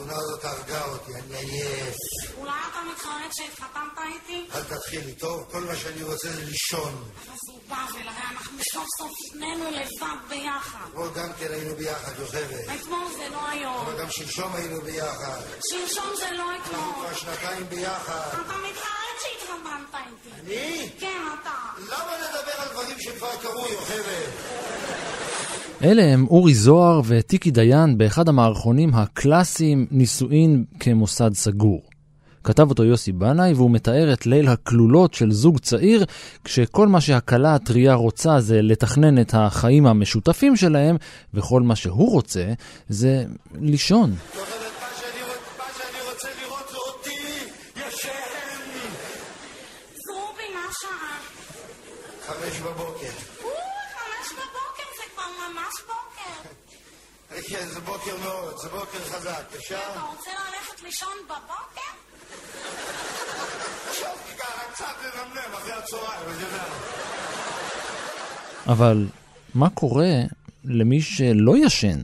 החתונה הזאת הרגה אותי, אני עייף. אולי אתה מתחרט שהתחתנת איתי? אל תתחילי, טוב? כל מה שאני רוצה זה לישון. אבל זה באבל, הרי אנחנו סוף סוף שנינו לבד ביחד. אתמול גם כן היינו ביחד, יוכבת. אתמול זה לא היום. אבל גם שלשום היינו ביחד. שלשום זה לא אנחנו אתמול. כבר שנתיים ביחד. אתה מתחרט שהתחתנת איתי. אני? כן, אתה. למה לדבר על דברים שכבר קרו, יוכבת? אלה הם אורי זוהר וטיקי דיין באחד המערכונים הקלאסיים נישואין כמוסד סגור. כתב אותו יוסי בנאי והוא מתאר את ליל הכלולות של זוג צעיר כשכל מה שהכלה הטריה רוצה זה לתכנן את החיים המשותפים שלהם וכל מה שהוא רוצה זה לישון. זה בוקר חזק, אפשר? אתה רוצה ללכת לישון בבוקר? עכשיו ככה קצת לנמנם אחרי הצהריים, את יודעת. אבל מה קורה למי שלא ישן?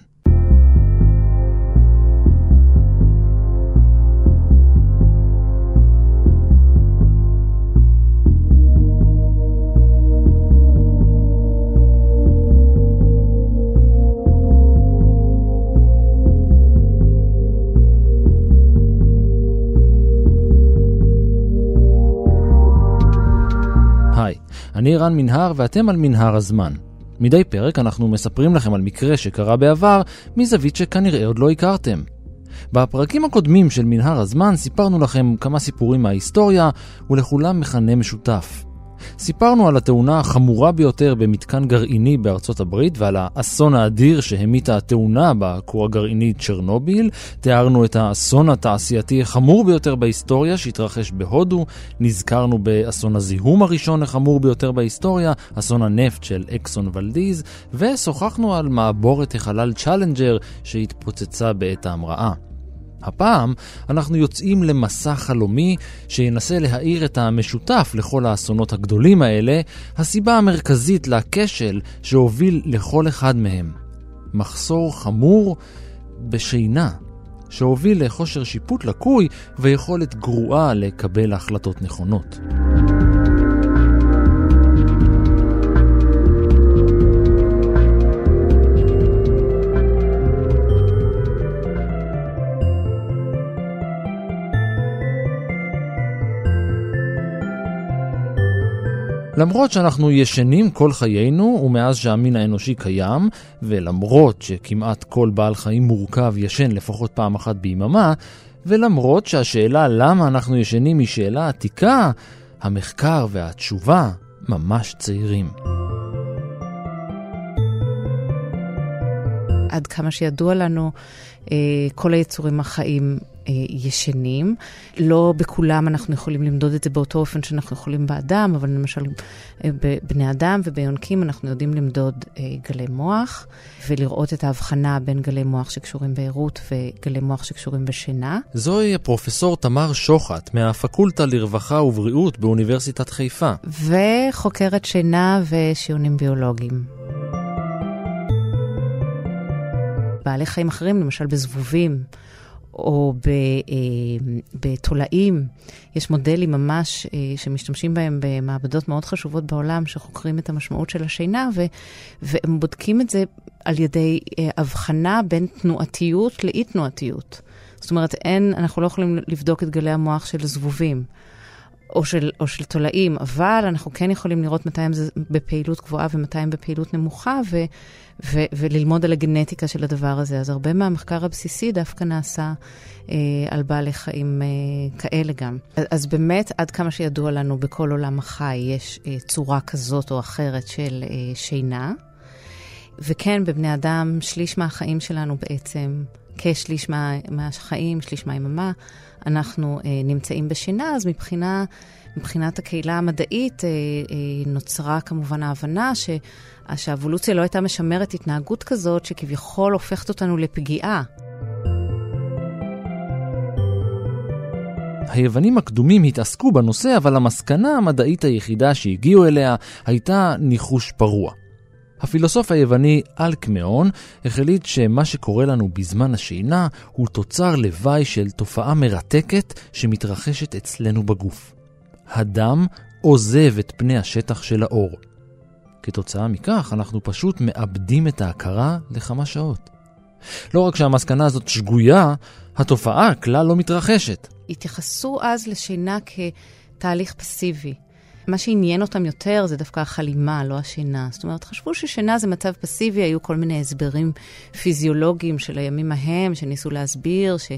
אני רן מנהר ואתם על מנהר הזמן. מדי פרק אנחנו מספרים לכם על מקרה שקרה בעבר מזווית שכנראה עוד לא הכרתם. בפרקים הקודמים של מנהר הזמן סיפרנו לכם כמה סיפורים מההיסטוריה ולכולם מכנה משותף. סיפרנו על התאונה החמורה ביותר במתקן גרעיני בארצות הברית ועל האסון האדיר שהמיתה התאונה בכור הגרעיני צ'רנוביל, תיארנו את האסון התעשייתי החמור ביותר בהיסטוריה שהתרחש בהודו, נזכרנו באסון הזיהום הראשון החמור ביותר בהיסטוריה, אסון הנפט של אקסון ולדיז, ושוחחנו על מעבורת החלל צ'אלנג'ר שהתפוצצה בעת ההמראה. הפעם אנחנו יוצאים למסע חלומי שינסה להאיר את המשותף לכל האסונות הגדולים האלה, הסיבה המרכזית לכשל שהוביל לכל אחד מהם. מחסור חמור בשינה, שהוביל לכושר שיפוט לקוי ויכולת גרועה לקבל החלטות נכונות. למרות שאנחנו ישנים כל חיינו, ומאז שהמין האנושי קיים, ולמרות שכמעט כל בעל חיים מורכב ישן לפחות פעם אחת ביממה, ולמרות שהשאלה למה אנחנו ישנים היא שאלה עתיקה, המחקר והתשובה ממש צעירים. עד כמה שידוע לנו, אה, כל היצורים החיים ישנים. לא בכולם אנחנו יכולים למדוד את זה באותו אופן שאנחנו יכולים באדם, אבל למשל אה, בבני אדם וביונקים אנחנו יודעים למדוד אה, גלי מוח ולראות את ההבחנה בין גלי מוח שקשורים בערות וגלי מוח שקשורים בשינה. זוהי הפרופסור תמר שוחט מהפקולטה לרווחה ובריאות באוניברסיטת חיפה. וחוקרת שינה ושיעונים ביולוגיים. בעלי חיים אחרים, למשל בזבובים או אה, בתולעים, יש מודלים ממש אה, שמשתמשים בהם במעבדות מאוד חשובות בעולם, שחוקרים את המשמעות של השינה, ו, והם בודקים את זה על ידי אה, הבחנה בין תנועתיות לאי-תנועתיות. זאת אומרת, אין, אנחנו לא יכולים לבדוק את גלי המוח של זבובים. או של, או של תולעים, אבל אנחנו כן יכולים לראות מתי הם בפעילות גבוהה ומתי הם בפעילות נמוכה, ו, ו, וללמוד על הגנטיקה של הדבר הזה. אז הרבה מהמחקר הבסיסי דווקא נעשה אה, על בעלי חיים אה, כאלה גם. אז, אז באמת, עד כמה שידוע לנו, בכל עולם החי יש אה, צורה כזאת או אחרת של אה, שינה. וכן, בבני אדם, שליש מהחיים שלנו בעצם כשליש מה, מהחיים, שליש מהיממה, אנחנו אה, נמצאים בשינה, אז מבחינה, מבחינת הקהילה המדעית אה, אה, נוצרה כמובן ההבנה ש, שהאבולוציה לא הייתה משמרת התנהגות כזאת שכביכול הופכת אותנו לפגיעה. היוונים הקדומים התעסקו בנושא, אבל המסקנה המדעית היחידה שהגיעו אליה הייתה ניחוש פרוע. הפילוסוף היווני אלקמאון החליט שמה שקורה לנו בזמן השינה הוא תוצר לוואי של תופעה מרתקת שמתרחשת אצלנו בגוף. הדם עוזב את פני השטח של האור. כתוצאה מכך אנחנו פשוט מאבדים את ההכרה לכמה שעות. לא רק שהמסקנה הזאת שגויה, התופעה כלל לא מתרחשת. התייחסו אז לשינה כתהליך פסיבי. מה שעניין אותם יותר זה דווקא החלימה, לא השינה. זאת אומרת, חשבו ששינה זה מצב פסיבי, היו כל מיני הסברים פיזיולוגיים של הימים ההם, שניסו להסביר, ש,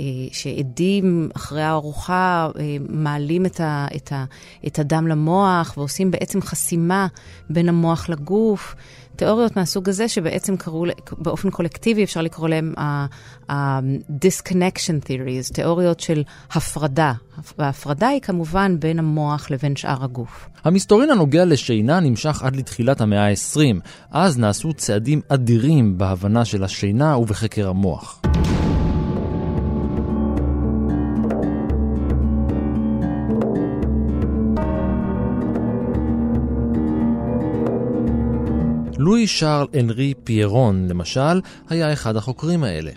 אה, שעדים אחרי הארוחה אה, מעלים את, ה, את, ה, את הדם למוח ועושים בעצם חסימה בין המוח לגוף. תיאוריות מהסוג הזה, שבעצם קראו, באופן קולקטיבי אפשר לקרוא להם ה-disconnection theories, תיאוריות של הפרדה. וההפרדה היא כמובן בין המוח לבין שאר הגוף. המסתורין הנוגע לשינה נמשך עד לתחילת המאה ה-20. אז נעשו צעדים אדירים בהבנה של השינה ובחקר המוח. לואי שרל אנרי פיירון, למשל, היה אחד החוקרים האלה.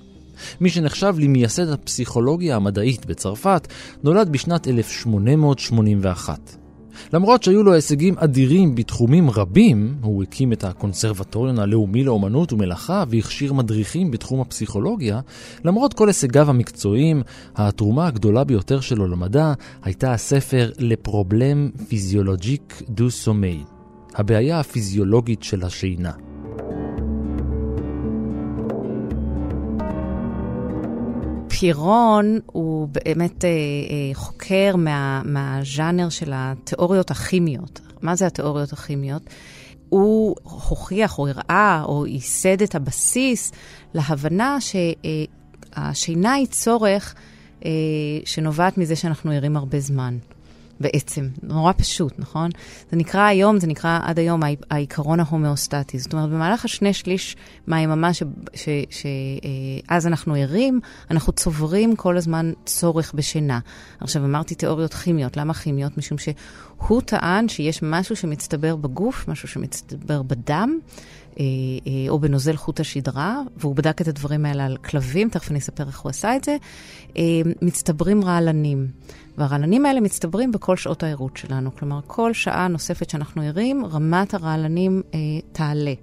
מי שנחשב למייסד הפסיכולוגיה המדעית בצרפת, נולד בשנת 1881. למרות שהיו לו הישגים אדירים בתחומים רבים, הוא הקים את הקונסרבטוריון הלאומי לאומנות ומלאכה והכשיר מדריכים בתחום הפסיכולוגיה, למרות כל הישגיו המקצועיים, התרומה הגדולה ביותר שלו למדע הייתה הספר לפרובלם פיזיולוג'יק דו סומי, הבעיה הפיזיולוגית של השינה. פירון הוא באמת אה, אה, חוקר מה, מהז'אנר של התיאוריות הכימיות. מה זה התיאוריות הכימיות? הוא הוכיח או הראה או ייסד את הבסיס להבנה שהשינה היא צורך אה, שנובעת מזה שאנחנו ערים הרבה זמן. בעצם. נורא פשוט, נכון? זה נקרא היום, זה נקרא עד היום העיקרון ההומאוסטטי. זאת אומרת, במהלך השני שליש מהיממה שאז אנחנו ערים, אנחנו צוברים כל הזמן צורך בשינה. עכשיו, אמרתי תיאוריות כימיות. למה כימיות? משום שהוא טען שיש משהו שמצטבר בגוף, משהו שמצטבר בדם. אה, אה, או בנוזל חוט השדרה, והוא בדק את הדברים האלה על כלבים, תכף אני אספר איך הוא עשה את זה, אה, מצטברים רעלנים. והרעלנים האלה מצטברים בכל שעות הערות שלנו. כלומר, כל שעה נוספת שאנחנו ערים, רמת הרעלנים אה, תעלה.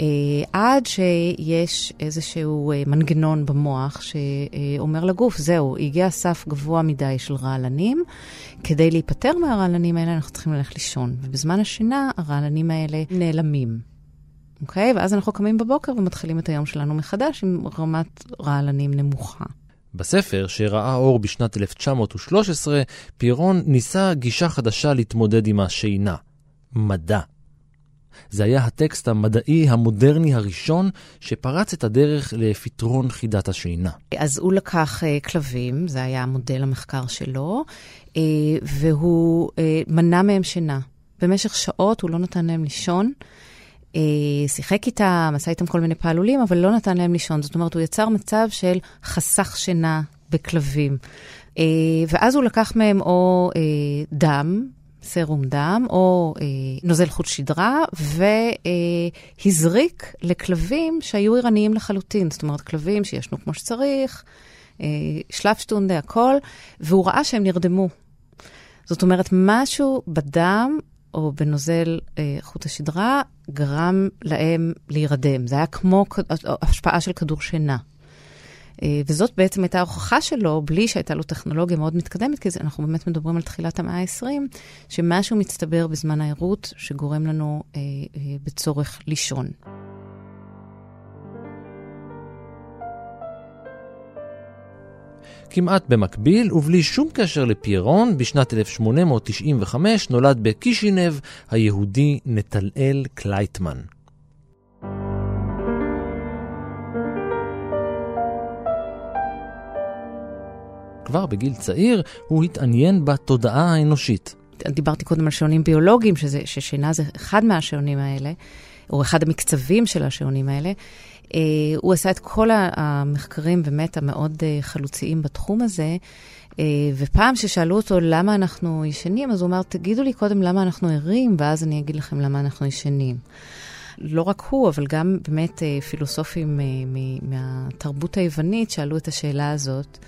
אה, עד שיש איזשהו אה, מנגנון במוח שאומר לגוף, זהו, הגיע סף גבוה מדי של רעלנים. כדי להיפטר מהרעלנים האלה, אנחנו צריכים ללכת לישון. ובזמן השינה, הרעלנים האלה נעלמים. אוקיי? ואז אנחנו קמים בבוקר ומתחילים את היום שלנו מחדש עם רמת רעלנים נמוכה. בספר, שראה אור בשנת 1913, פירון ניסה גישה חדשה להתמודד עם השינה, מדע. זה היה הטקסט המדעי המודרני הראשון שפרץ את הדרך לפתרון חידת השינה. אז הוא לקח uh, כלבים, זה היה מודל המחקר שלו, uh, והוא uh, מנע מהם שינה. במשך שעות הוא לא נתן להם לישון. אה, שיחק איתם, עשה איתם כל מיני פעלולים, אבל לא נתן להם לישון. זאת אומרת, הוא יצר מצב של חסך שינה בכלבים. אה, ואז הוא לקח מהם או אה, דם, סרום דם, או נוזל חוט שדרה, והזריק לכלבים שהיו ערניים לחלוטין. זאת אומרת, כלבים שישנו כמו שצריך, אה, שלפשטונדה, הכל, והוא ראה שהם נרדמו. זאת אומרת, משהו בדם או בנוזל אה, חוט השדרה, גרם להם להירדם. זה היה כמו השפעה של כדור שינה. אה, וזאת בעצם הייתה ההוכחה שלו, בלי שהייתה לו טכנולוגיה מאוד מתקדמת, כי אנחנו באמת מדברים על תחילת המאה ה-20, שמשהו מצטבר בזמן הערות שגורם לנו אה, אה, בצורך לישון. כמעט במקביל ובלי שום קשר לפיירון, בשנת 1895 נולד בקישינב היהודי נתנאל קלייטמן. כבר בגיל צעיר הוא התעניין בתודעה האנושית. דיברתי קודם על שעונים ביולוגיים, שזה, ששינה זה אחד מהשעונים האלה, או אחד המקצבים של השעונים האלה. Uh, הוא עשה את כל המחקרים באמת המאוד uh, חלוציים בתחום הזה, uh, ופעם ששאלו אותו למה אנחנו ישנים, אז הוא אמר, תגידו לי קודם למה אנחנו ערים, ואז אני אגיד לכם למה אנחנו ישנים. לא רק הוא, אבל גם באמת פילוסופים מהתרבות היוונית שאלו את השאלה הזאת.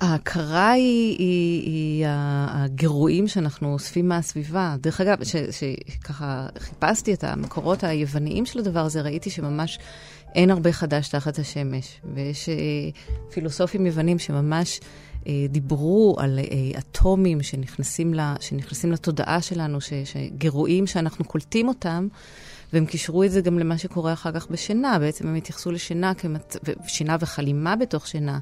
ההכרה היא, היא, היא הגירויים שאנחנו אוספים מהסביבה. דרך אגב, שככה חיפשתי את המקורות היווניים של הדבר הזה, ראיתי שממש אין הרבה חדש תחת השמש. ויש אה, פילוסופים יוונים שממש אה, דיברו על אה, אטומים שנכנסים, לה, שנכנסים לתודעה שלנו, ש, שגירויים שאנחנו קולטים אותם. והם קישרו את זה גם למה שקורה אחר כך בשינה. בעצם הם התייחסו לשינה, כמצ... שינה וחלימה בתוך שינה,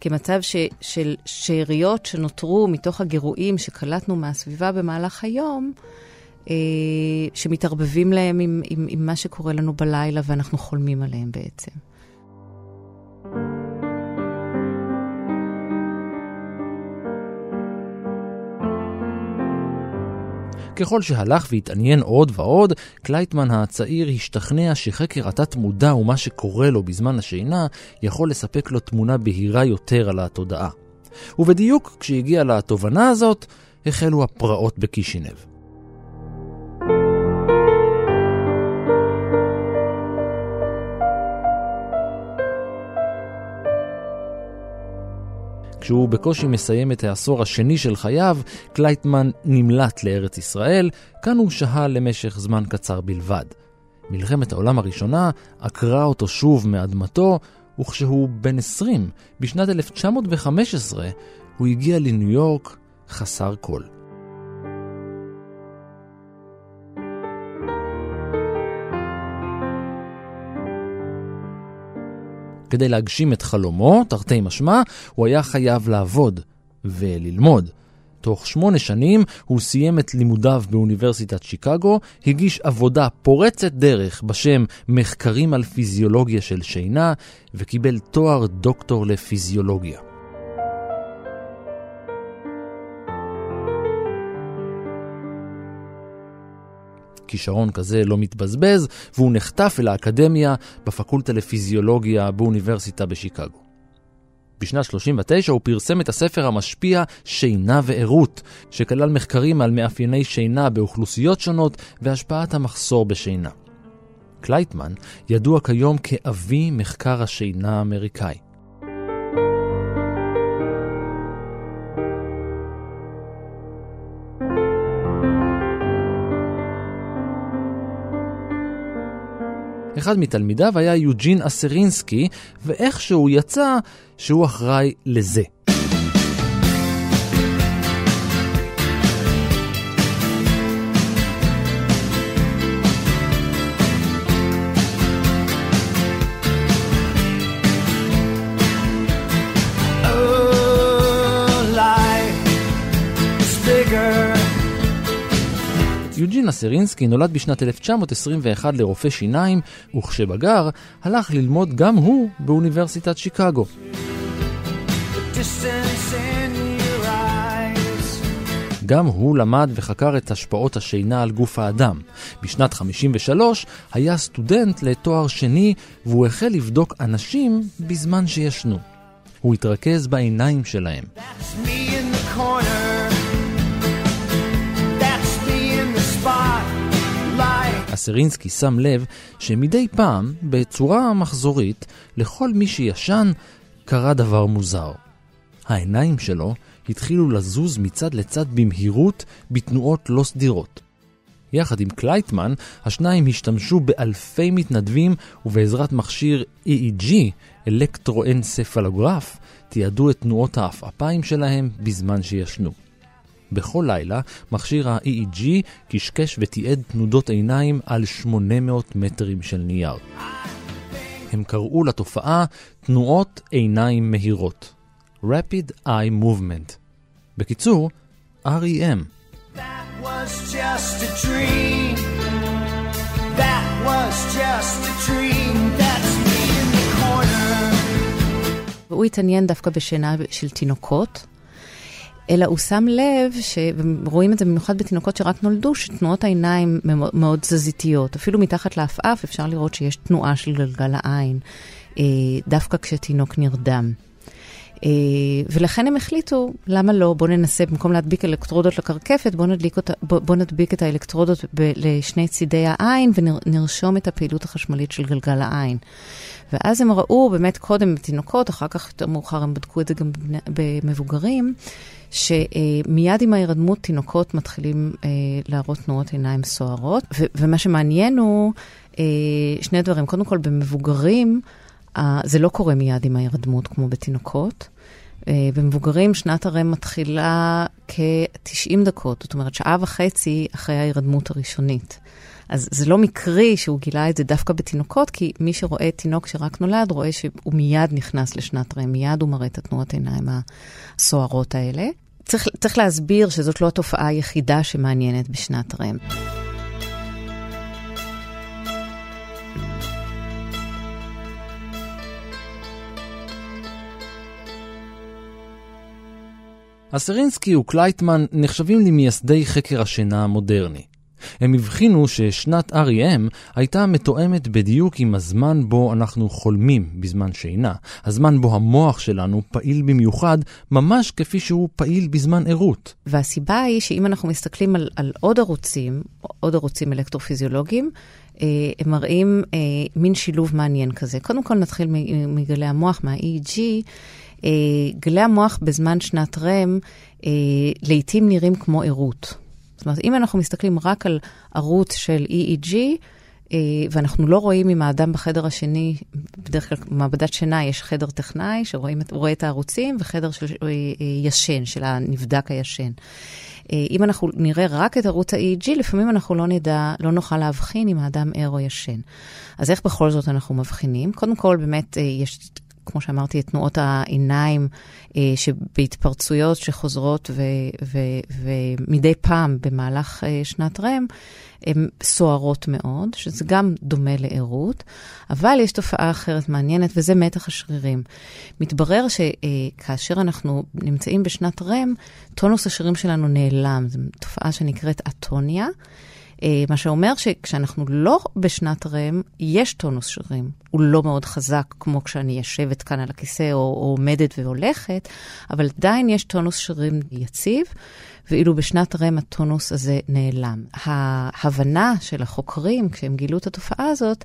כמצב ש... של שאריות שנותרו מתוך הגירויים שקלטנו מהסביבה במהלך היום, שמתערבבים להם עם, עם, עם מה שקורה לנו בלילה ואנחנו חולמים עליהם בעצם. ככל שהלך והתעניין עוד ועוד, קלייטמן הצעיר השתכנע שחקר התת-מודע ומה שקורה לו בזמן השינה יכול לספק לו תמונה בהירה יותר על התודעה. ובדיוק כשהגיע לתובנה הזאת, החלו הפרעות בקישינב. כשהוא בקושי מסיים את העשור השני של חייו, קלייטמן נמלט לארץ ישראל, כאן הוא שהה למשך זמן קצר בלבד. מלחמת העולם הראשונה עקרה אותו שוב מאדמתו, וכשהוא בן 20, בשנת 1915, הוא הגיע לניו יורק חסר כל. כדי להגשים את חלומו, תרתי משמע, הוא היה חייב לעבוד וללמוד. תוך שמונה שנים הוא סיים את לימודיו באוניברסיטת שיקגו, הגיש עבודה פורצת דרך בשם מחקרים על פיזיולוגיה של שינה, וקיבל תואר דוקטור לפיזיולוגיה. כישרון כזה לא מתבזבז, והוא נחטף אל האקדמיה בפקולטה לפיזיולוגיה באוניברסיטה בשיקגו. בשנת 39 הוא פרסם את הספר המשפיע שינה וערות, שכלל מחקרים על מאפייני שינה באוכלוסיות שונות והשפעת המחסור בשינה. קלייטמן ידוע כיום כאבי מחקר השינה האמריקאי. אחד מתלמידיו היה יוג'ין אסרינסקי, ואיכשהו יצא שהוא אחראי לזה. יוג'ין אסרינסקי נולד בשנת 1921 לרופא שיניים, וכשבגר, הלך ללמוד גם הוא באוניברסיטת שיקגו. גם הוא למד וחקר את השפעות השינה על גוף האדם. בשנת 53 היה סטודנט לתואר שני, והוא החל לבדוק אנשים בזמן שישנו. הוא התרכז בעיניים שלהם. That's me אסרינסקי שם לב שמדי פעם, בצורה מחזורית, לכל מי שישן קרה דבר מוזר. העיניים שלו התחילו לזוז מצד לצד במהירות בתנועות לא סדירות. יחד עם קלייטמן, השניים השתמשו באלפי מתנדבים ובעזרת מכשיר EEG, אלקטרואנספלוגרף, תיעדו את תנועות העפעפיים שלהם בזמן שישנו. בכל לילה מכשיר ה-EEG קשקש ותיעד תנודות עיניים על 800 מטרים של נייר. הם קראו לתופעה תנועות עיניים מהירות. Rapid Eye Movement. בקיצור, REM. והוא התעניין דווקא בשינה של תינוקות. אלא הוא שם לב, ש... ורואים את זה במיוחד בתינוקות שרק נולדו, שתנועות העיניים מאוד תזזיתיות. אפילו מתחת לעפעף אפשר לראות שיש תנועה של גלגל העין, אה, דווקא כשתינוק נרדם. אה, ולכן הם החליטו, למה לא, בואו ננסה, במקום להדביק אלקטרודות לקרקפת, בואו נדביק, בוא, נדביק את האלקטרודות ב, לשני צידי העין ונרשום את הפעילות החשמלית של גלגל העין. ואז הם ראו באמת קודם בתינוקות, אחר כך יותר מאוחר הם בדקו את זה גם במבוגרים, שמיד עם ההירדמות תינוקות מתחילים אה, להראות תנועות עיניים סוערות. ומה שמעניין הוא אה, שני דברים. קודם כל, במבוגרים, זה לא קורה מיד עם ההירדמות כמו בתינוקות. אה, במבוגרים שנת הרם מתחילה כ-90 דקות, זאת אומרת שעה וחצי אחרי ההירדמות הראשונית. אז זה לא מקרי שהוא גילה את זה דווקא בתינוקות, כי מי שרואה תינוק שרק נולד, רואה שהוא מיד נכנס לשנת רם, מיד הוא מראה את התנועות עיניים הסוערות האלה. צריך, צריך להסביר שזאת לא התופעה היחידה שמעניינת בשנת רם. אסרינסקי וקלייטמן נחשבים למייסדי חקר השינה המודרני. הם הבחינו ששנת R.E.M. הייתה מתואמת בדיוק עם הזמן בו אנחנו חולמים בזמן שינה, הזמן בו המוח שלנו פעיל במיוחד, ממש כפי שהוא פעיל בזמן ערות. והסיבה היא שאם אנחנו מסתכלים על, על עוד ערוצים, עוד ערוצים אלקטרופיזיולוגיים, אה, הם מראים אה, מין שילוב מעניין כזה. קודם כל נתחיל מגלי המוח, מה-EEG. אה, גלי המוח בזמן שנת רם אה, לעתים נראים כמו ערות. זאת אומרת, אם אנחנו מסתכלים רק על ערוץ של EEG, אה, ואנחנו לא רואים אם האדם בחדר השני, בדרך כלל במעבדת שינה יש חדר טכנאי שרואה את הערוצים, וחדר של אה, ישן, של הנבדק הישן. אה, אם אנחנו נראה רק את ערוץ ה-EEG, לפעמים אנחנו לא נדע, לא נוכל להבחין אם האדם ער או ישן. אז איך בכל זאת אנחנו מבחינים? קודם כל, באמת יש כמו שאמרתי, את תנועות העיניים אה, שבהתפרצויות שחוזרות ומדי פעם במהלך אה, שנת רם, הן סוערות מאוד, שזה גם דומה לערות, אבל יש תופעה אחרת מעניינת, וזה מתח השרירים. מתברר שכאשר אה, אנחנו נמצאים בשנת רם, טונוס השרירים שלנו נעלם. זו תופעה שנקראת אטוניה. אה, מה שאומר שכשאנחנו לא בשנת רם, יש טונוס שרירים. הוא לא מאוד חזק כמו כשאני יושבת כאן על הכיסא או, או עומדת והולכת, אבל עדיין יש טונוס שרירים יציב, ואילו בשנת REM הטונוס הזה נעלם. ההבנה של החוקרים, כשהם גילו את התופעה הזאת,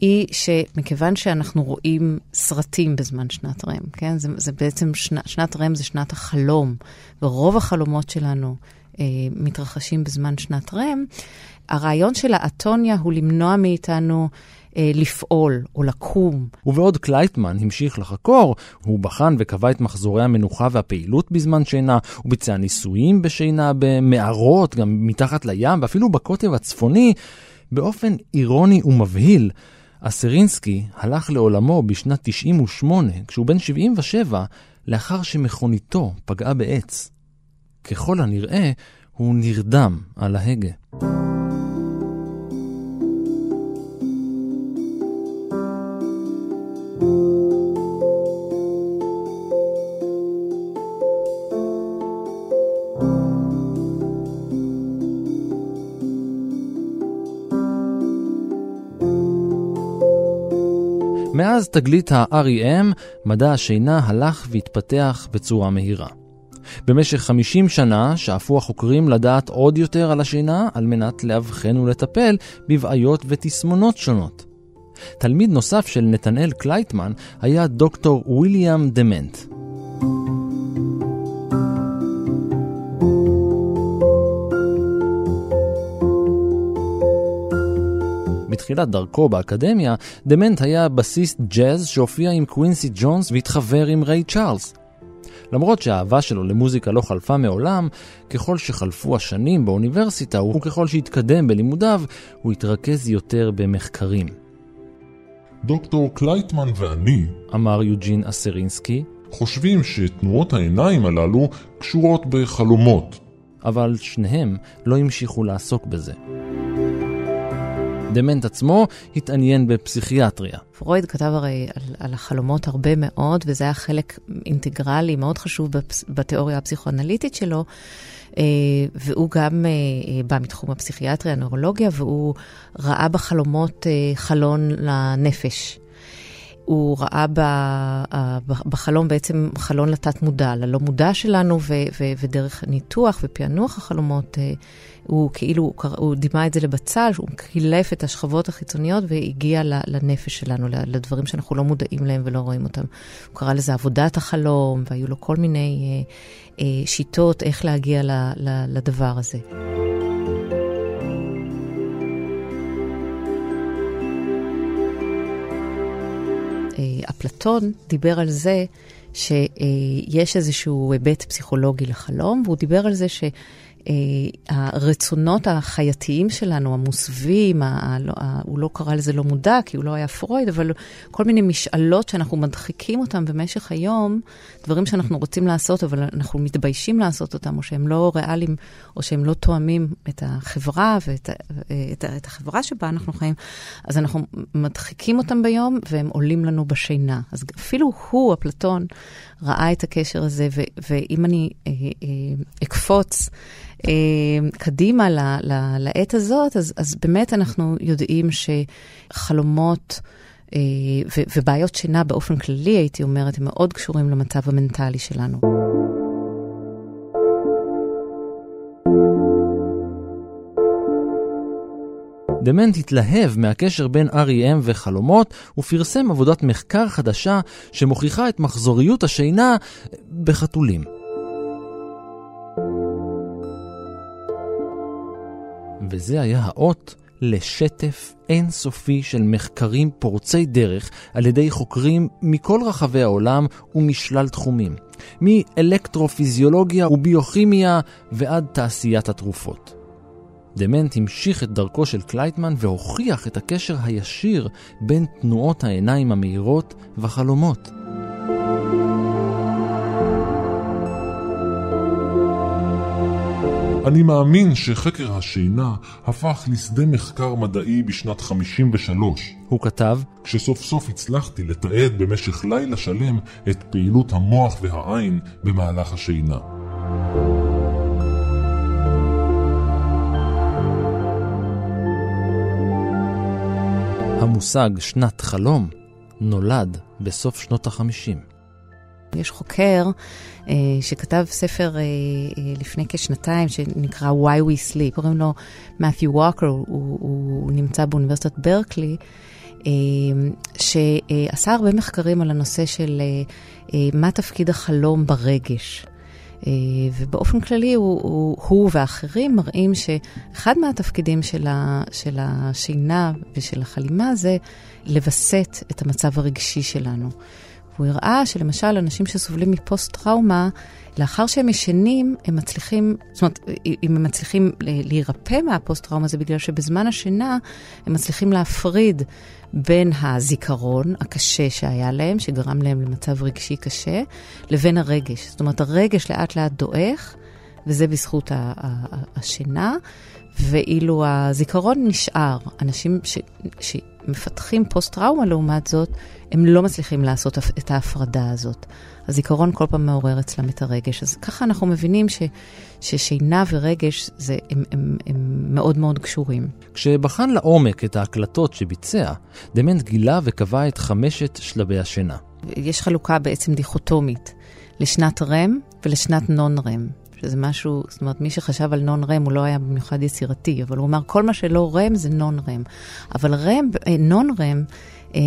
היא שמכיוון שאנחנו רואים סרטים בזמן שנת REM, כן? זה, זה בעצם, שנת, שנת REM זה שנת החלום, ורוב החלומות שלנו אה, מתרחשים בזמן שנת REM. הרעיון של האטוניה הוא למנוע מאיתנו אה, לפעול או לקום. ובעוד קלייטמן המשיך לחקור, הוא בחן וקבע את מחזורי המנוחה והפעילות בזמן שינה, הוא ביצע ניסויים בשינה במערות, גם מתחת לים, ואפילו בקוטב הצפוני, באופן אירוני ומבהיל. אסרינסקי הלך לעולמו בשנת 98, כשהוא בן 77, לאחר שמכוניתו פגעה בעץ. ככל הנראה, הוא נרדם על ההגה. תגלית ה-REM, מדע השינה הלך והתפתח בצורה מהירה. במשך 50 שנה שאפו החוקרים לדעת עוד יותר על השינה על מנת לאבחן ולטפל בבעיות ותסמונות שונות. תלמיד נוסף של נתנאל קלייטמן היה דוקטור ויליאם דמנט. בתחילת דרכו באקדמיה, דמנט היה בסיסט ג'אז שהופיע עם קווינסי ג'ונס והתחבר עם ריי צ'ארלס. למרות שהאהבה שלו למוזיקה לא חלפה מעולם, ככל שחלפו השנים באוניברסיטה וככל שהתקדם בלימודיו, הוא התרכז יותר במחקרים. דוקטור קלייטמן ואני, אמר יוג'ין אסרינסקי, חושבים שתנועות העיניים הללו קשורות בחלומות. אבל שניהם לא המשיכו לעסוק בזה. דמנט עצמו התעניין בפסיכיאטריה. פרויד כתב הרי על, על החלומות הרבה מאוד, וזה היה חלק אינטגרלי מאוד חשוב בפס, בתיאוריה הפסיכואנליטית שלו. אה, והוא גם אה, בא מתחום הפסיכיאטריה, הנוירולוגיה, והוא ראה בחלומות אה, חלון לנפש. הוא ראה בחלום בעצם חלון לתת מודע, ללא מודע שלנו, ו- ו- ודרך ניתוח ופענוח החלומות, הוא כאילו, הוא דימה את זה לבצל, הוא קילף את השכבות החיצוניות והגיע לנפש שלנו, לדברים שאנחנו לא מודעים להם ולא רואים אותם. הוא קרא לזה עבודת החלום, והיו לו כל מיני אה, אה, שיטות איך להגיע לדבר הזה. אפלטון דיבר על זה שיש איזשהו היבט פסיכולוגי לחלום, והוא דיבר על זה ש... אה, הרצונות החייתיים שלנו, המוסווים, ה, לא, ה, הוא לא קרא לזה לא מודע, כי הוא לא היה פרויד, אבל כל מיני משאלות שאנחנו מדחיקים אותן במשך היום, דברים שאנחנו רוצים לעשות, אבל אנחנו מתביישים לעשות אותם, או שהם לא ריאליים, או שהם לא תואמים את החברה ואת את, את החברה שבה אנחנו חיים, אז אנחנו מדחיקים אותם ביום, והם עולים לנו בשינה. אז אפילו הוא, אפלטון, ראה את הקשר הזה, ו, ואם אני אה, אה, אקפוץ, אה, קדימה ל, ל, לעת הזאת, אז, אז באמת אנחנו יודעים שחלומות אה, ו, ובעיות שינה באופן כללי, הייתי אומרת, הם מאוד קשורים למצב המנטלי שלנו. דמנט התלהב מהקשר בין R.E.M וחלומות ופרסם עבודת מחקר חדשה שמוכיחה את מחזוריות השינה בחתולים. וזה היה האות לשטף אינסופי של מחקרים פורצי דרך על ידי חוקרים מכל רחבי העולם ומשלל תחומים, מאלקטרופיזיולוגיה וביוכימיה ועד תעשיית התרופות. דמנט המשיך את דרכו של קלייטמן והוכיח את הקשר הישיר בין תנועות העיניים המהירות וחלומות. אני מאמין שחקר השינה הפך לשדה מחקר מדעי בשנת 53. הוא כתב, כשסוף סוף הצלחתי לתעד במשך לילה שלם את פעילות המוח והעין במהלך השינה. המושג שנת חלום נולד בסוף שנות החמישים. יש חוקר אה, שכתב ספר אה, אה, לפני כשנתיים שנקרא Why We Sleep, קוראים לו מת'יו ווקר, הוא, הוא, הוא נמצא באוניברסיטת ברקלי, אה, שעשה הרבה מחקרים על הנושא של אה, אה, מה תפקיד החלום ברגש. Uh, ובאופן כללי הוא, הוא, הוא ואחרים מראים שאחד מהתפקידים של, ה, של השינה ושל החלימה זה לווסת את המצב הרגשי שלנו. והוא הראה שלמשל אנשים שסובלים מפוסט-טראומה, לאחר שהם ישנים, הם מצליחים, זאת אומרת, אם הם מצליחים להירפא מהפוסט-טראומה זה בגלל שבזמן השינה הם מצליחים להפריד בין הזיכרון הקשה שהיה להם, שגרם להם למצב רגשי קשה, לבין הרגש. זאת אומרת, הרגש לאט לאט דועך, וזה בזכות השינה, ואילו הזיכרון נשאר. אנשים ש, שמפתחים פוסט-טראומה, לעומת זאת, הם לא מצליחים לעשות את ההפרדה הזאת. הזיכרון כל פעם מעורר אצלם את הרגש. אז ככה אנחנו מבינים ש, ששינה ורגש זה, הם, הם, הם מאוד מאוד קשורים. כשבחן לעומק את ההקלטות שביצע, דמנט גילה וקבע את חמשת שלבי השינה. יש חלוקה בעצם דיכוטומית לשנת רם ולשנת נון רם. שזה משהו, זאת אומרת, מי שחשב על נון רם הוא לא היה במיוחד יצירתי, אבל הוא אמר, כל מה שלא רם זה נון רם. אבל רם, אה, נון רם, אה,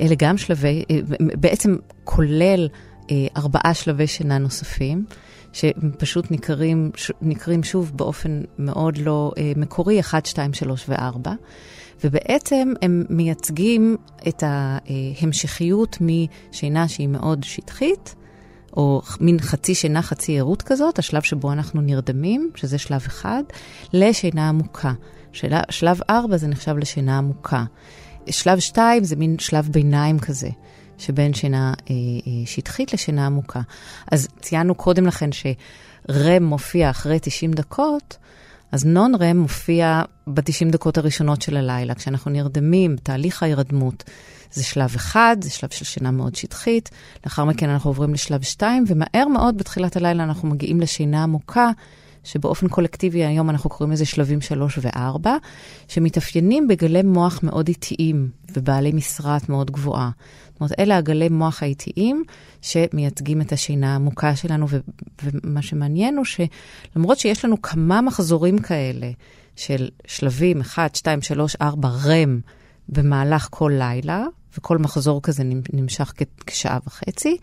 אלה גם שלבי, אה, בעצם כולל ארבעה שלבי שינה נוספים. שפשוט נקראים, נקראים שוב באופן מאוד לא מקורי, 1, 2, 3 ו-4. ובעצם הם מייצגים את ההמשכיות משינה שהיא מאוד שטחית, או מין חצי שינה, חצי ערות כזאת, השלב שבו אנחנו נרדמים, שזה שלב אחד, לשינה עמוקה. של... שלב ארבע זה נחשב לשינה עמוקה. שלב שתיים זה מין שלב ביניים כזה, שבין שינה אה, אה, שטחית לשינה עמוקה. אז ציינו קודם לכן שרם מופיע אחרי 90 דקות, אז נון-רם מופיע ב-90 דקות הראשונות של הלילה, כשאנחנו נרדמים, תהליך ההירדמות. זה שלב אחד, זה שלב של שינה מאוד שטחית, לאחר מכן אנחנו עוברים לשלב שתיים, ומהר מאוד בתחילת הלילה אנחנו מגיעים לשינה עמוקה, שבאופן קולקטיבי היום אנחנו קוראים לזה שלבים שלוש וארבע, שמתאפיינים בגלי מוח מאוד איטיים ובעלי משרעת מאוד גבוהה. זאת אומרת, אלה הגלי מוח האיטיים שמייצגים את השינה העמוקה שלנו, ו- ומה שמעניין הוא שלמרות שיש לנו כמה מחזורים כאלה של שלבים 1, 2, 3, 4, רם, במהלך כל לילה, וכל מחזור כזה נמשך כשעה וחצי,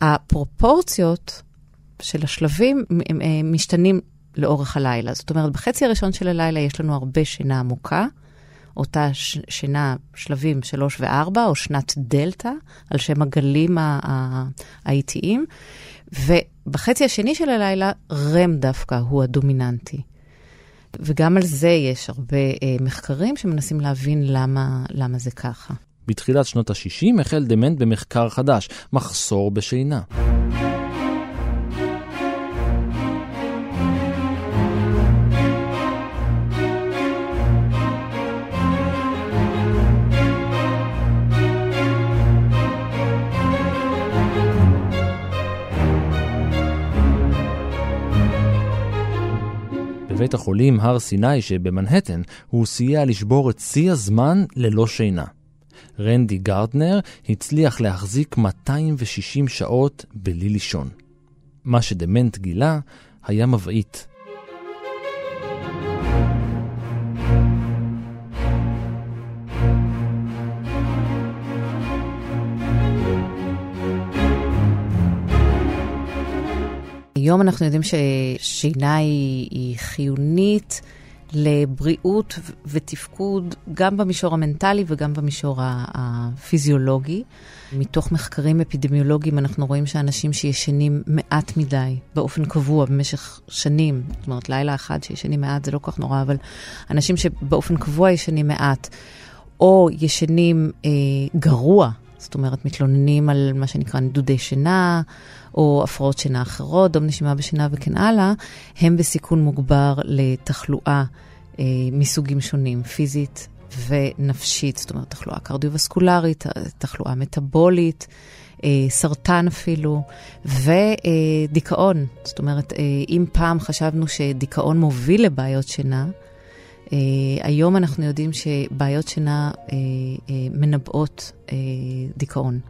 הפרופורציות של השלבים הם משתנים לאורך הלילה. זאת אומרת, בחצי הראשון של הלילה יש לנו הרבה שינה עמוקה, אותה ש- שינה שלבים 3 ו-4, או שנת דלתא, על שם הגלים האיטיים, ובחצי השני של הלילה, רם דווקא הוא הדומיננטי. וגם על זה יש הרבה אה, מחקרים שמנסים להבין למה, למה זה ככה. בתחילת שנות ה-60 החל דמנט במחקר חדש, מחסור בשינה. בבית החולים הר סיני שבמנהטן הוא סייע לשבור את שיא הזמן ללא שינה. רנדי גרדנר הצליח להחזיק 260 שעות בלי לישון. מה שדמנט גילה היה מבעית. היום אנחנו יודעים ששינה היא, היא חיונית לבריאות ותפקוד גם במישור המנטלי וגם במישור הפיזיולוגי. מתוך מחקרים אפידמיולוגיים אנחנו רואים שאנשים שישנים מעט מדי, באופן קבוע, במשך שנים, זאת אומרת, לילה אחד שישנים מעט זה לא כך נורא, אבל אנשים שבאופן קבוע ישנים מעט, או ישנים אה, גרוע, זאת אומרת, מתלוננים על מה שנקרא נדודי שינה, או הפרעות שינה אחרות, דום נשימה בשינה וכן הלאה, הם בסיכון מוגבר לתחלואה אה, מסוגים שונים, פיזית ונפשית, זאת אומרת, תחלואה קרדיו-וסקולרית, תחלואה מטאבולית, אה, סרטן אפילו, ודיכאון. זאת אומרת, אה, אם פעם חשבנו שדיכאון מוביל לבעיות שינה, Uh, היום אנחנו יודעים שבעיות שינה uh, uh, מנבאות uh, דיכאון.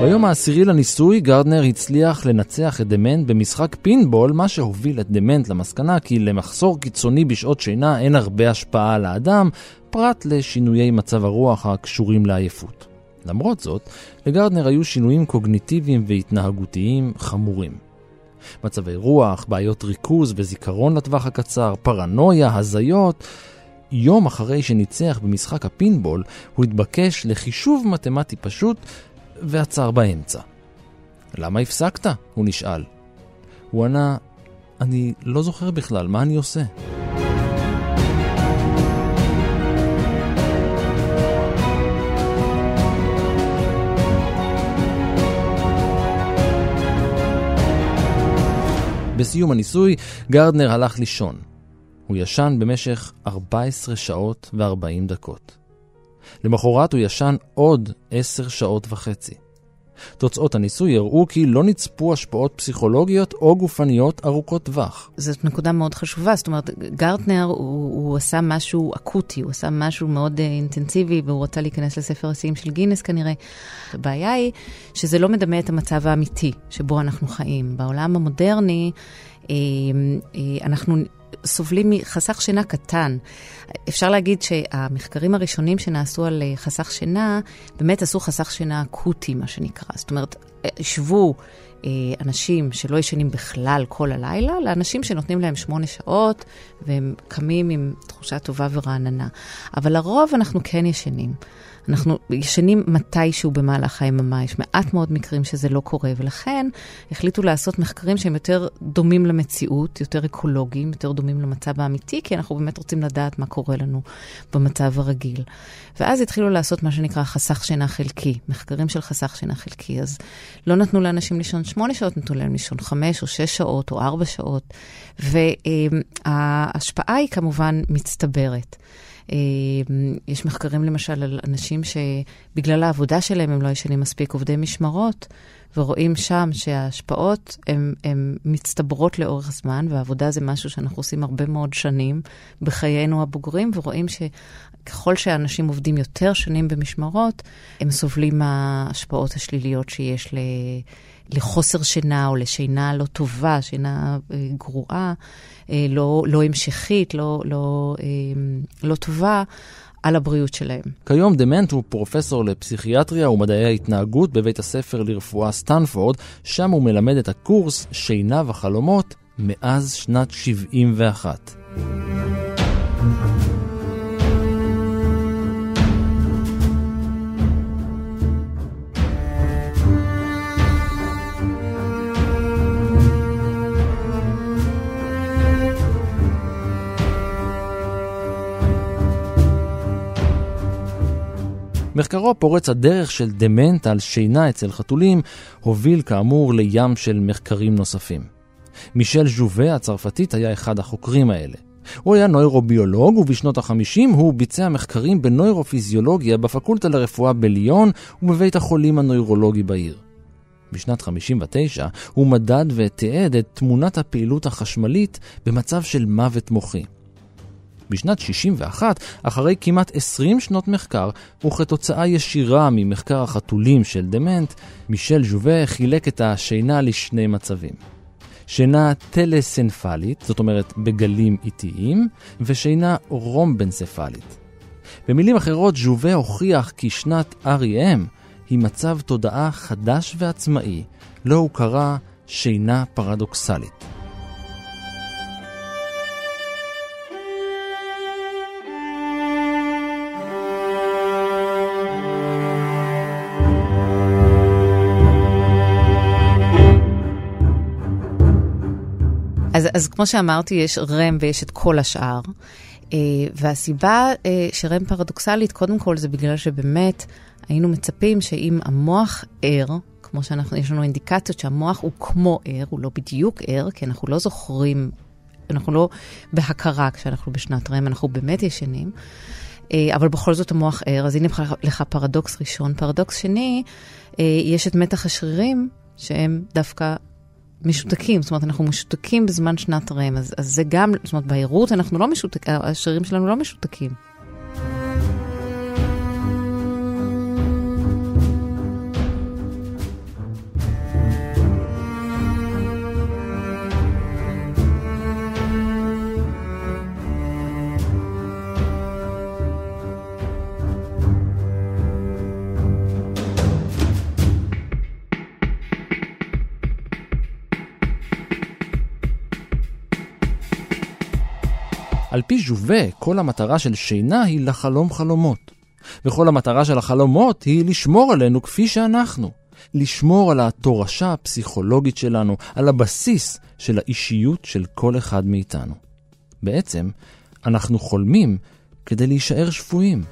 ביום העשירי לניסוי, גרדנר הצליח לנצח את דמנט במשחק פינבול, מה שהוביל את דמנט למסקנה כי למחסור קיצוני בשעות שינה אין הרבה השפעה על האדם, פרט לשינויי מצב הרוח הקשורים לעייפות. למרות זאת, לגרדנר היו שינויים קוגניטיביים והתנהגותיים חמורים. מצבי רוח, בעיות ריכוז וזיכרון לטווח הקצר, פרנויה, הזיות. יום אחרי שניצח במשחק הפינבול, הוא התבקש לחישוב מתמטי פשוט ועצר באמצע. למה הפסקת? הוא נשאל. הוא ענה, אני לא זוכר בכלל, מה אני עושה? בסיום הניסוי, גרדנר הלך לישון. הוא ישן במשך 14 שעות ו-40 דקות. למחרת הוא ישן עוד 10 שעות וחצי. תוצאות הניסוי הראו כי לא נצפו השפעות פסיכולוגיות או גופניות ארוכות טווח. זאת נקודה מאוד חשובה, זאת אומרת, גרטנר הוא, הוא עשה משהו אקוטי, הוא עשה משהו מאוד uh, אינטנסיבי והוא רצה להיכנס לספר השיאים של גינס כנראה. הבעיה היא שזה לא מדמה את המצב האמיתי שבו אנחנו חיים. בעולם המודרני, אה, אה, אנחנו סובלים מחסך שינה קטן. אפשר להגיד שהמחקרים הראשונים שנעשו על אה, חסך שינה, באמת עשו חסך שינה אקוטי, מה שנקרא. זאת אומרת, ישבו אה, אנשים שלא ישנים בכלל כל הלילה, לאנשים שנותנים להם שמונה שעות, והם קמים עם תחושה טובה ורעננה. אבל לרוב אנחנו כן ישנים. אנחנו ישנים מתישהו במהלך היממה, יש מעט מאוד מקרים שזה לא קורה, ולכן החליטו לעשות מחקרים שהם יותר דומים למציאות, יותר אקולוגיים, יותר דומים למצב האמיתי, כי אנחנו באמת רוצים לדעת מה קורה לנו במצב הרגיל. ואז התחילו לעשות מה שנקרא חסך שינה חלקי, מחקרים של חסך שינה חלקי. אז לא נתנו לאנשים לישון שמונה שעות, נתנו להם לישון חמש או שש שעות או ארבע שעות, וההשפעה היא כמובן מצטברת. יש מחקרים למשל על אנשים שבגלל העבודה שלהם הם לא ישנים מספיק, עובדי משמרות, ורואים שם שההשפעות הן מצטברות לאורך זמן, ועבודה זה משהו שאנחנו עושים הרבה מאוד שנים בחיינו הבוגרים, ורואים שככל שאנשים עובדים יותר שנים במשמרות, הם סובלים מההשפעות השליליות שיש. לחוסר שינה או לשינה לא טובה, שינה אה, גרועה, אה, לא, לא המשכית, לא, לא, אה, לא טובה. על הבריאות שלהם. כיום דמנט הוא פרופסור לפסיכיאטריה ומדעי ההתנהגות בבית הספר לרפואה סטנפורד, שם הוא מלמד את הקורס שינה וחלומות מאז שנת 71. מחקרו פורץ הדרך של דמנט על שינה אצל חתולים הוביל כאמור לים של מחקרים נוספים. מישל ז'ובה הצרפתית היה אחד החוקרים האלה. הוא היה נוירוביולוג ובשנות ה-50 הוא ביצע מחקרים בנוירופיזיולוגיה בפקולטה לרפואה בליון ובבית החולים הנוירולוגי בעיר. בשנת 59 הוא מדד ותיעד את תמונת הפעילות החשמלית במצב של מוות מוחי. בשנת 61, אחרי כמעט 20 שנות מחקר, וכתוצאה ישירה ממחקר החתולים של דמנט, מישל ז'ובה חילק את השינה לשני מצבים. שינה טלסנפלית, זאת אומרת בגלים איטיים, ושינה רומבנספלית. במילים אחרות, ז'ובה הוכיח כי שנת R.E.M. היא מצב תודעה חדש ועצמאי, לא הוא קרא שינה פרדוקסלית. אז, אז כמו שאמרתי, יש רם ויש את כל השאר. Uh, והסיבה uh, שרם פרדוקסלית, קודם כל זה בגלל שבאמת היינו מצפים שאם המוח ער, כמו שאנחנו, יש לנו אינדיקציות שהמוח הוא כמו ער, הוא לא בדיוק ער, כי אנחנו לא זוכרים, אנחנו לא בהכרה כשאנחנו בשנת רם, אנחנו באמת ישנים. uh, אבל בכל זאת המוח ער, אז הנה לך פרדוקס ראשון. פרדוקס שני, יש את מתח השרירים, שהם דווקא משותקים, זאת אומרת, אנחנו משותקים בזמן שנת רם, אז, אז זה גם, זאת אומרת, בעירות אנחנו לא משותקים, השרירים שלנו לא משותקים. על פי ז'ובה, כל המטרה של שינה היא לחלום חלומות. וכל המטרה של החלומות היא לשמור עלינו כפי שאנחנו. לשמור על התורשה הפסיכולוגית שלנו, על הבסיס של האישיות של כל אחד מאיתנו. בעצם, אנחנו חולמים כדי להישאר שפויים.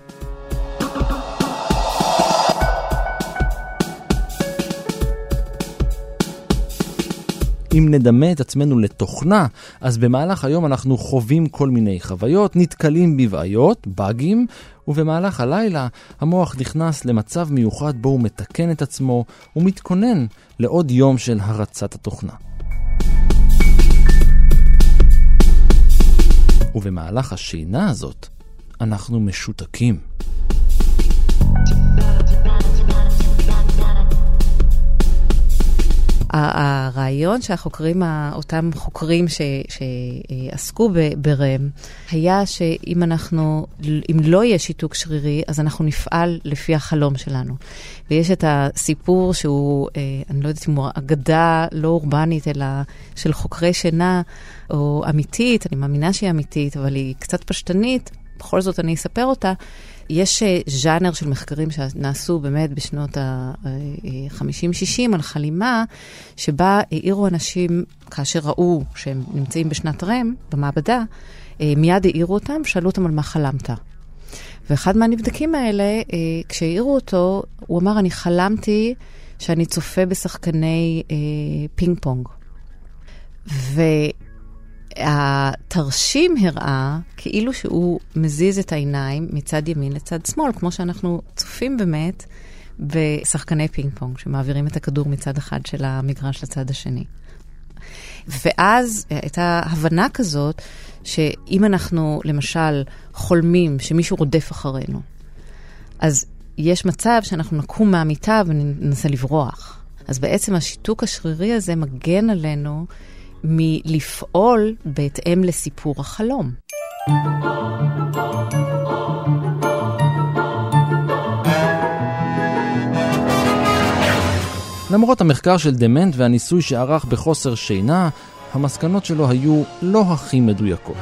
אם נדמה את עצמנו לתוכנה, אז במהלך היום אנחנו חווים כל מיני חוויות, נתקלים בבעיות, באגים, ובמהלך הלילה המוח נכנס למצב מיוחד בו הוא מתקן את עצמו ומתכונן לעוד יום של הרצת התוכנה. ובמהלך השינה הזאת אנחנו משותקים. הרעיון שהחוקרים, אותם חוקרים ש, שעסקו ברם, היה שאם אנחנו, אם לא יהיה שיתוק שרירי, אז אנחנו נפעל לפי החלום שלנו. ויש את הסיפור שהוא, אה, אני לא יודעת אם הוא אגדה לא אורבנית, אלא של חוקרי שינה, או אמיתית, אני מאמינה שהיא אמיתית, אבל היא קצת פשטנית, בכל זאת אני אספר אותה. יש אה, ז'אנר של מחקרים שנעשו באמת בשנות ה-50-60 על חלימה, שבה העירו אנשים, כאשר ראו שהם נמצאים בשנת רם, במעבדה, אה, מיד העירו אותם, שאלו אותם על מה חלמת. ואחד מהנבדקים האלה, אה, כשהעירו אותו, הוא אמר, אני חלמתי שאני צופה בשחקני אה, פינג פונג. והתרשים הראה כאילו שהוא מזיז את העיניים מצד ימין לצד שמאל, כמו שאנחנו צופים באמת בשחקני פינג פונג, שמעבירים את הכדור מצד אחד של המגרש לצד השני. ואז הייתה הבנה כזאת, שאם אנחנו למשל חולמים שמישהו רודף אחרינו, אז יש מצב שאנחנו נקום מהמיטה וננסה לברוח. אז בעצם השיתוק השרירי הזה מגן עלינו מלפעול בהתאם לסיפור החלום. למרות המחקר של דמנט והניסוי שערך בחוסר שינה, המסקנות שלו היו לא הכי מדויקות.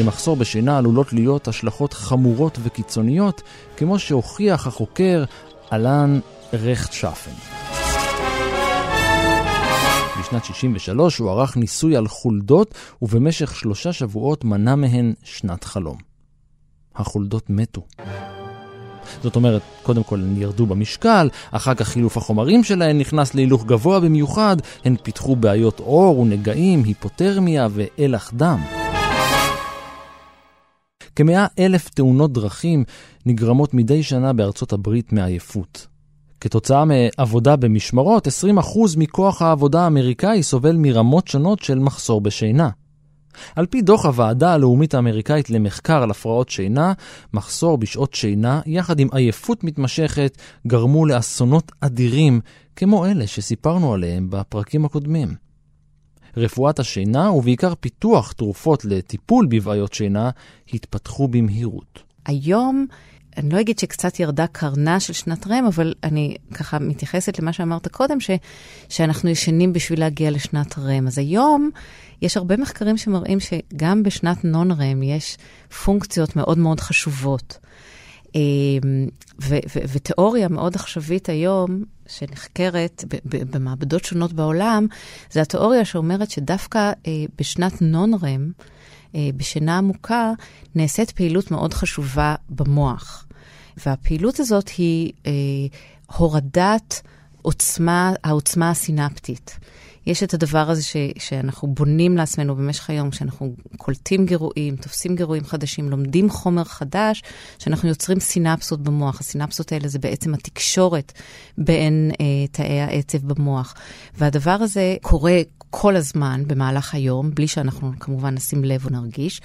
למחסור בשינה עלולות להיות השלכות חמורות וקיצוניות, כמו שהוכיח החוקר אלן רכטשפן. בשנת 63 הוא ערך ניסוי על חולדות, ובמשך שלושה שבועות מנע מהן שנת חלום. החולדות מתו. זאת אומרת, קודם כל הן ירדו במשקל, אחר כך חילוף החומרים שלהן נכנס להילוך גבוה במיוחד, הן פיתחו בעיות עור ונגעים, היפותרמיה ואלח דם. כמאה אלף תאונות דרכים נגרמות מדי שנה בארצות הברית מעייפות. כתוצאה מעבודה במשמרות, 20% מכוח העבודה האמריקאי סובל מרמות שונות של מחסור בשינה. על פי דוח הוועדה הלאומית האמריקאית למחקר על הפרעות שינה, מחסור בשעות שינה, יחד עם עייפות מתמשכת, גרמו לאסונות אדירים, כמו אלה שסיפרנו עליהם בפרקים הקודמים. רפואת השינה, ובעיקר פיתוח תרופות לטיפול בבעיות שינה, התפתחו במהירות. היום, אני לא אגיד שקצת ירדה קרנה של שנת רם, אבל אני ככה מתייחסת למה שאמרת קודם, ש, שאנחנו ישנים בשביל להגיע לשנת רם. אז היום יש הרבה מחקרים שמראים שגם בשנת נון רם יש פונקציות מאוד מאוד חשובות. ו- ו- ותיאוריה מאוד עכשווית היום, שנחקרת במעבדות שונות בעולם, זה התיאוריה שאומרת שדווקא אה, בשנת נון-רם, אה, בשינה עמוקה, נעשית פעילות מאוד חשובה במוח. והפעילות הזאת היא אה, הורדת עוצמה, העוצמה הסינפטית. יש את הדבר הזה ש, שאנחנו בונים לעצמנו במשך היום, שאנחנו קולטים גירויים, תופסים גירויים חדשים, לומדים חומר חדש, שאנחנו יוצרים סינפסות במוח. הסינפסות האלה זה בעצם התקשורת בין אה, תאי העצב במוח. והדבר הזה קורה כל הזמן במהלך היום, בלי שאנחנו כמובן נשים לב או נרגיש.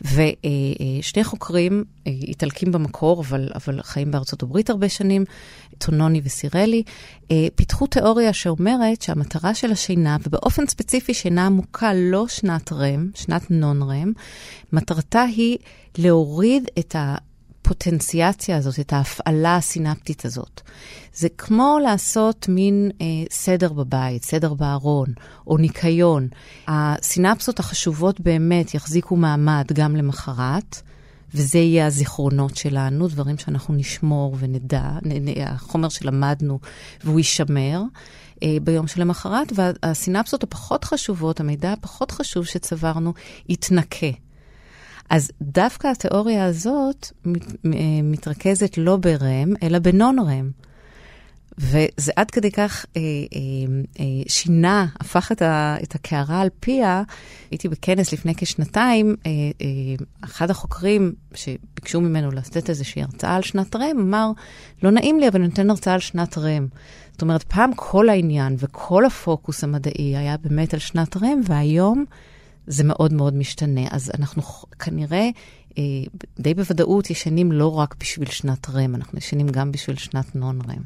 ושני חוקרים, אה, איטלקים במקור, אבל, אבל חיים בארצות הברית הרבה שנים, טונוני וסירלי, אה, פיתחו תיאוריה שאומרת שהמטרה של השינה, ובאופן ספציפי שינה עמוקה, לא שנת רם, שנת נון רם, מטרתה היא להוריד את ה... הפוטנציאציה הזאת, את ההפעלה הסינפטית הזאת. זה כמו לעשות מין אה, סדר בבית, סדר בארון, או ניקיון. הסינפסות החשובות באמת יחזיקו מעמד גם למחרת. וזה יהיה הזיכרונות שלנו, דברים שאנחנו נשמור ונדע, החומר שלמדנו והוא יישמר אה, ביום שלמחרת, והסינפסות הפחות חשובות, המידע הפחות חשוב שצברנו, יתנקה. אז דווקא התיאוריה הזאת מת, אה, מתרכזת לא ברם, אלא בנון-רם. וזה עד כדי כך אה, אה, אה, שינה, הפך את, ה, את הקערה על פיה. הייתי בכנס לפני כשנתיים, אה, אה, אחד החוקרים שביקשו ממנו לתת איזושהי הרצאה על שנת רם, אמר, לא נעים לי, אבל אני נותן הרצאה על שנת רם. זאת אומרת, פעם כל העניין וכל הפוקוס המדעי היה באמת על שנת רם, והיום זה מאוד מאוד משתנה. אז אנחנו כנראה אה, די בוודאות ישנים לא רק בשביל שנת רם, אנחנו ישנים גם בשביל שנת נון רם.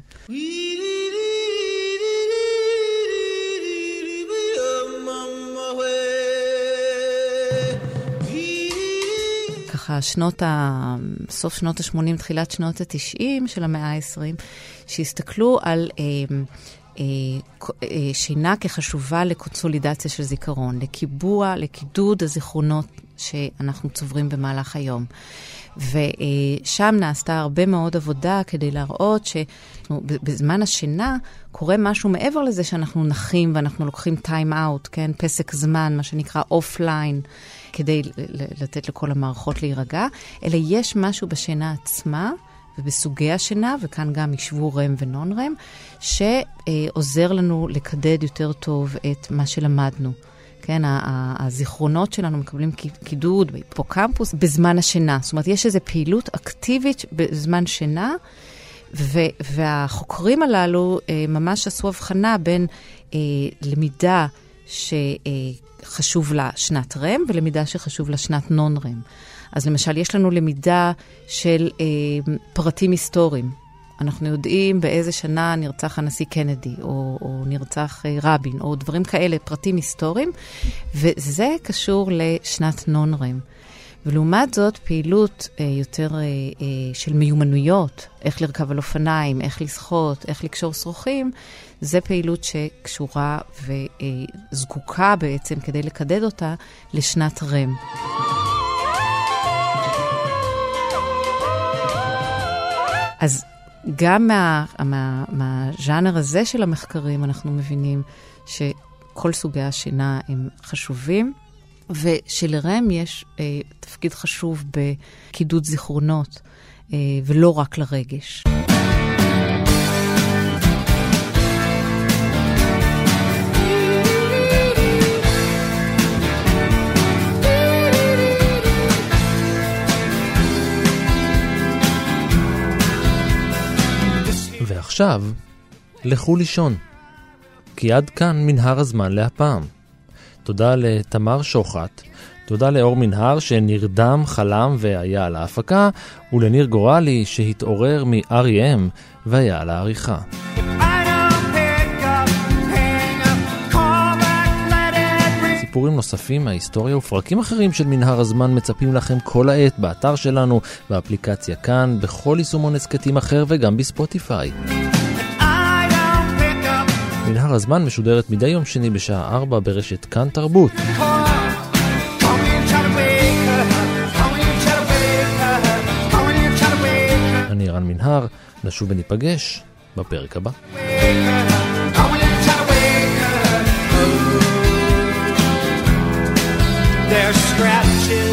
שנות ה... סוף שנות ה-80, תחילת שנות ה-90 של המאה ה-20, שהסתכלו על אה, שינה כחשובה לקונסולידציה של זיכרון, לקיבוע, לקידוד הזיכרונות שאנחנו צוברים במהלך היום. ושם נעשתה הרבה מאוד עבודה כדי להראות שבזמן השינה קורה משהו מעבר לזה שאנחנו נחים ואנחנו לוקחים time out, כן? פסק זמן, מה שנקרא offline, כדי לתת לכל המערכות להירגע, אלא יש משהו בשינה עצמה. ובסוגי השינה, וכאן גם ישבו רם ונון רם, שעוזר לנו לקדד יותר טוב את מה שלמדנו. כן, הזיכרונות שלנו מקבלים קידוד בהיפוקמפוס בזמן השינה. זאת אומרת, יש איזו פעילות אקטיבית בזמן שינה, והחוקרים הללו אה, ממש עשו הבחנה בין אה, למידה שחשוב לה שנת רם ולמידה שחשוב לה שנת נון רם. אז למשל, יש לנו למידה של אה, פרטים היסטוריים. אנחנו יודעים באיזה שנה נרצח הנשיא קנדי, או, או נרצח אה, רבין, או דברים כאלה, פרטים היסטוריים, וזה קשור לשנת נון-רם. ולעומת זאת, פעילות אה, יותר אה, אה, של מיומנויות, איך לרכב על אופניים, איך לשחות, איך לקשור שרוכים, זה פעילות שקשורה וזקוקה אה, בעצם, כדי לקדד אותה, לשנת רם. אז גם מהז'אנר מה, מה, הזה של המחקרים אנחנו מבינים שכל סוגי השינה הם חשובים, ושלרם יש אה, תפקיד חשוב בקידוד זיכרונות, אה, ולא רק לרגש. ועכשיו, לכו לישון. כי עד כאן מנהר הזמן להפעם. תודה לתמר שוחט, תודה לאור מנהר שנרדם, חלם והיה על ההפקה, ולניר גורלי שהתעורר מ-R.E.M והיה על העריכה. סיפורים נוספים מההיסטוריה ופרקים אחרים של מנהר הזמן מצפים לכם כל העת באתר שלנו, באפליקציה כאן, בכל יישומון הסכתים אחר וגם בספוטיפיי. מנהר הזמן משודרת מדי יום שני בשעה 4 ברשת כאן תרבות. אני רן מנהר, נשוב וניפגש בפרק הבא. scratches.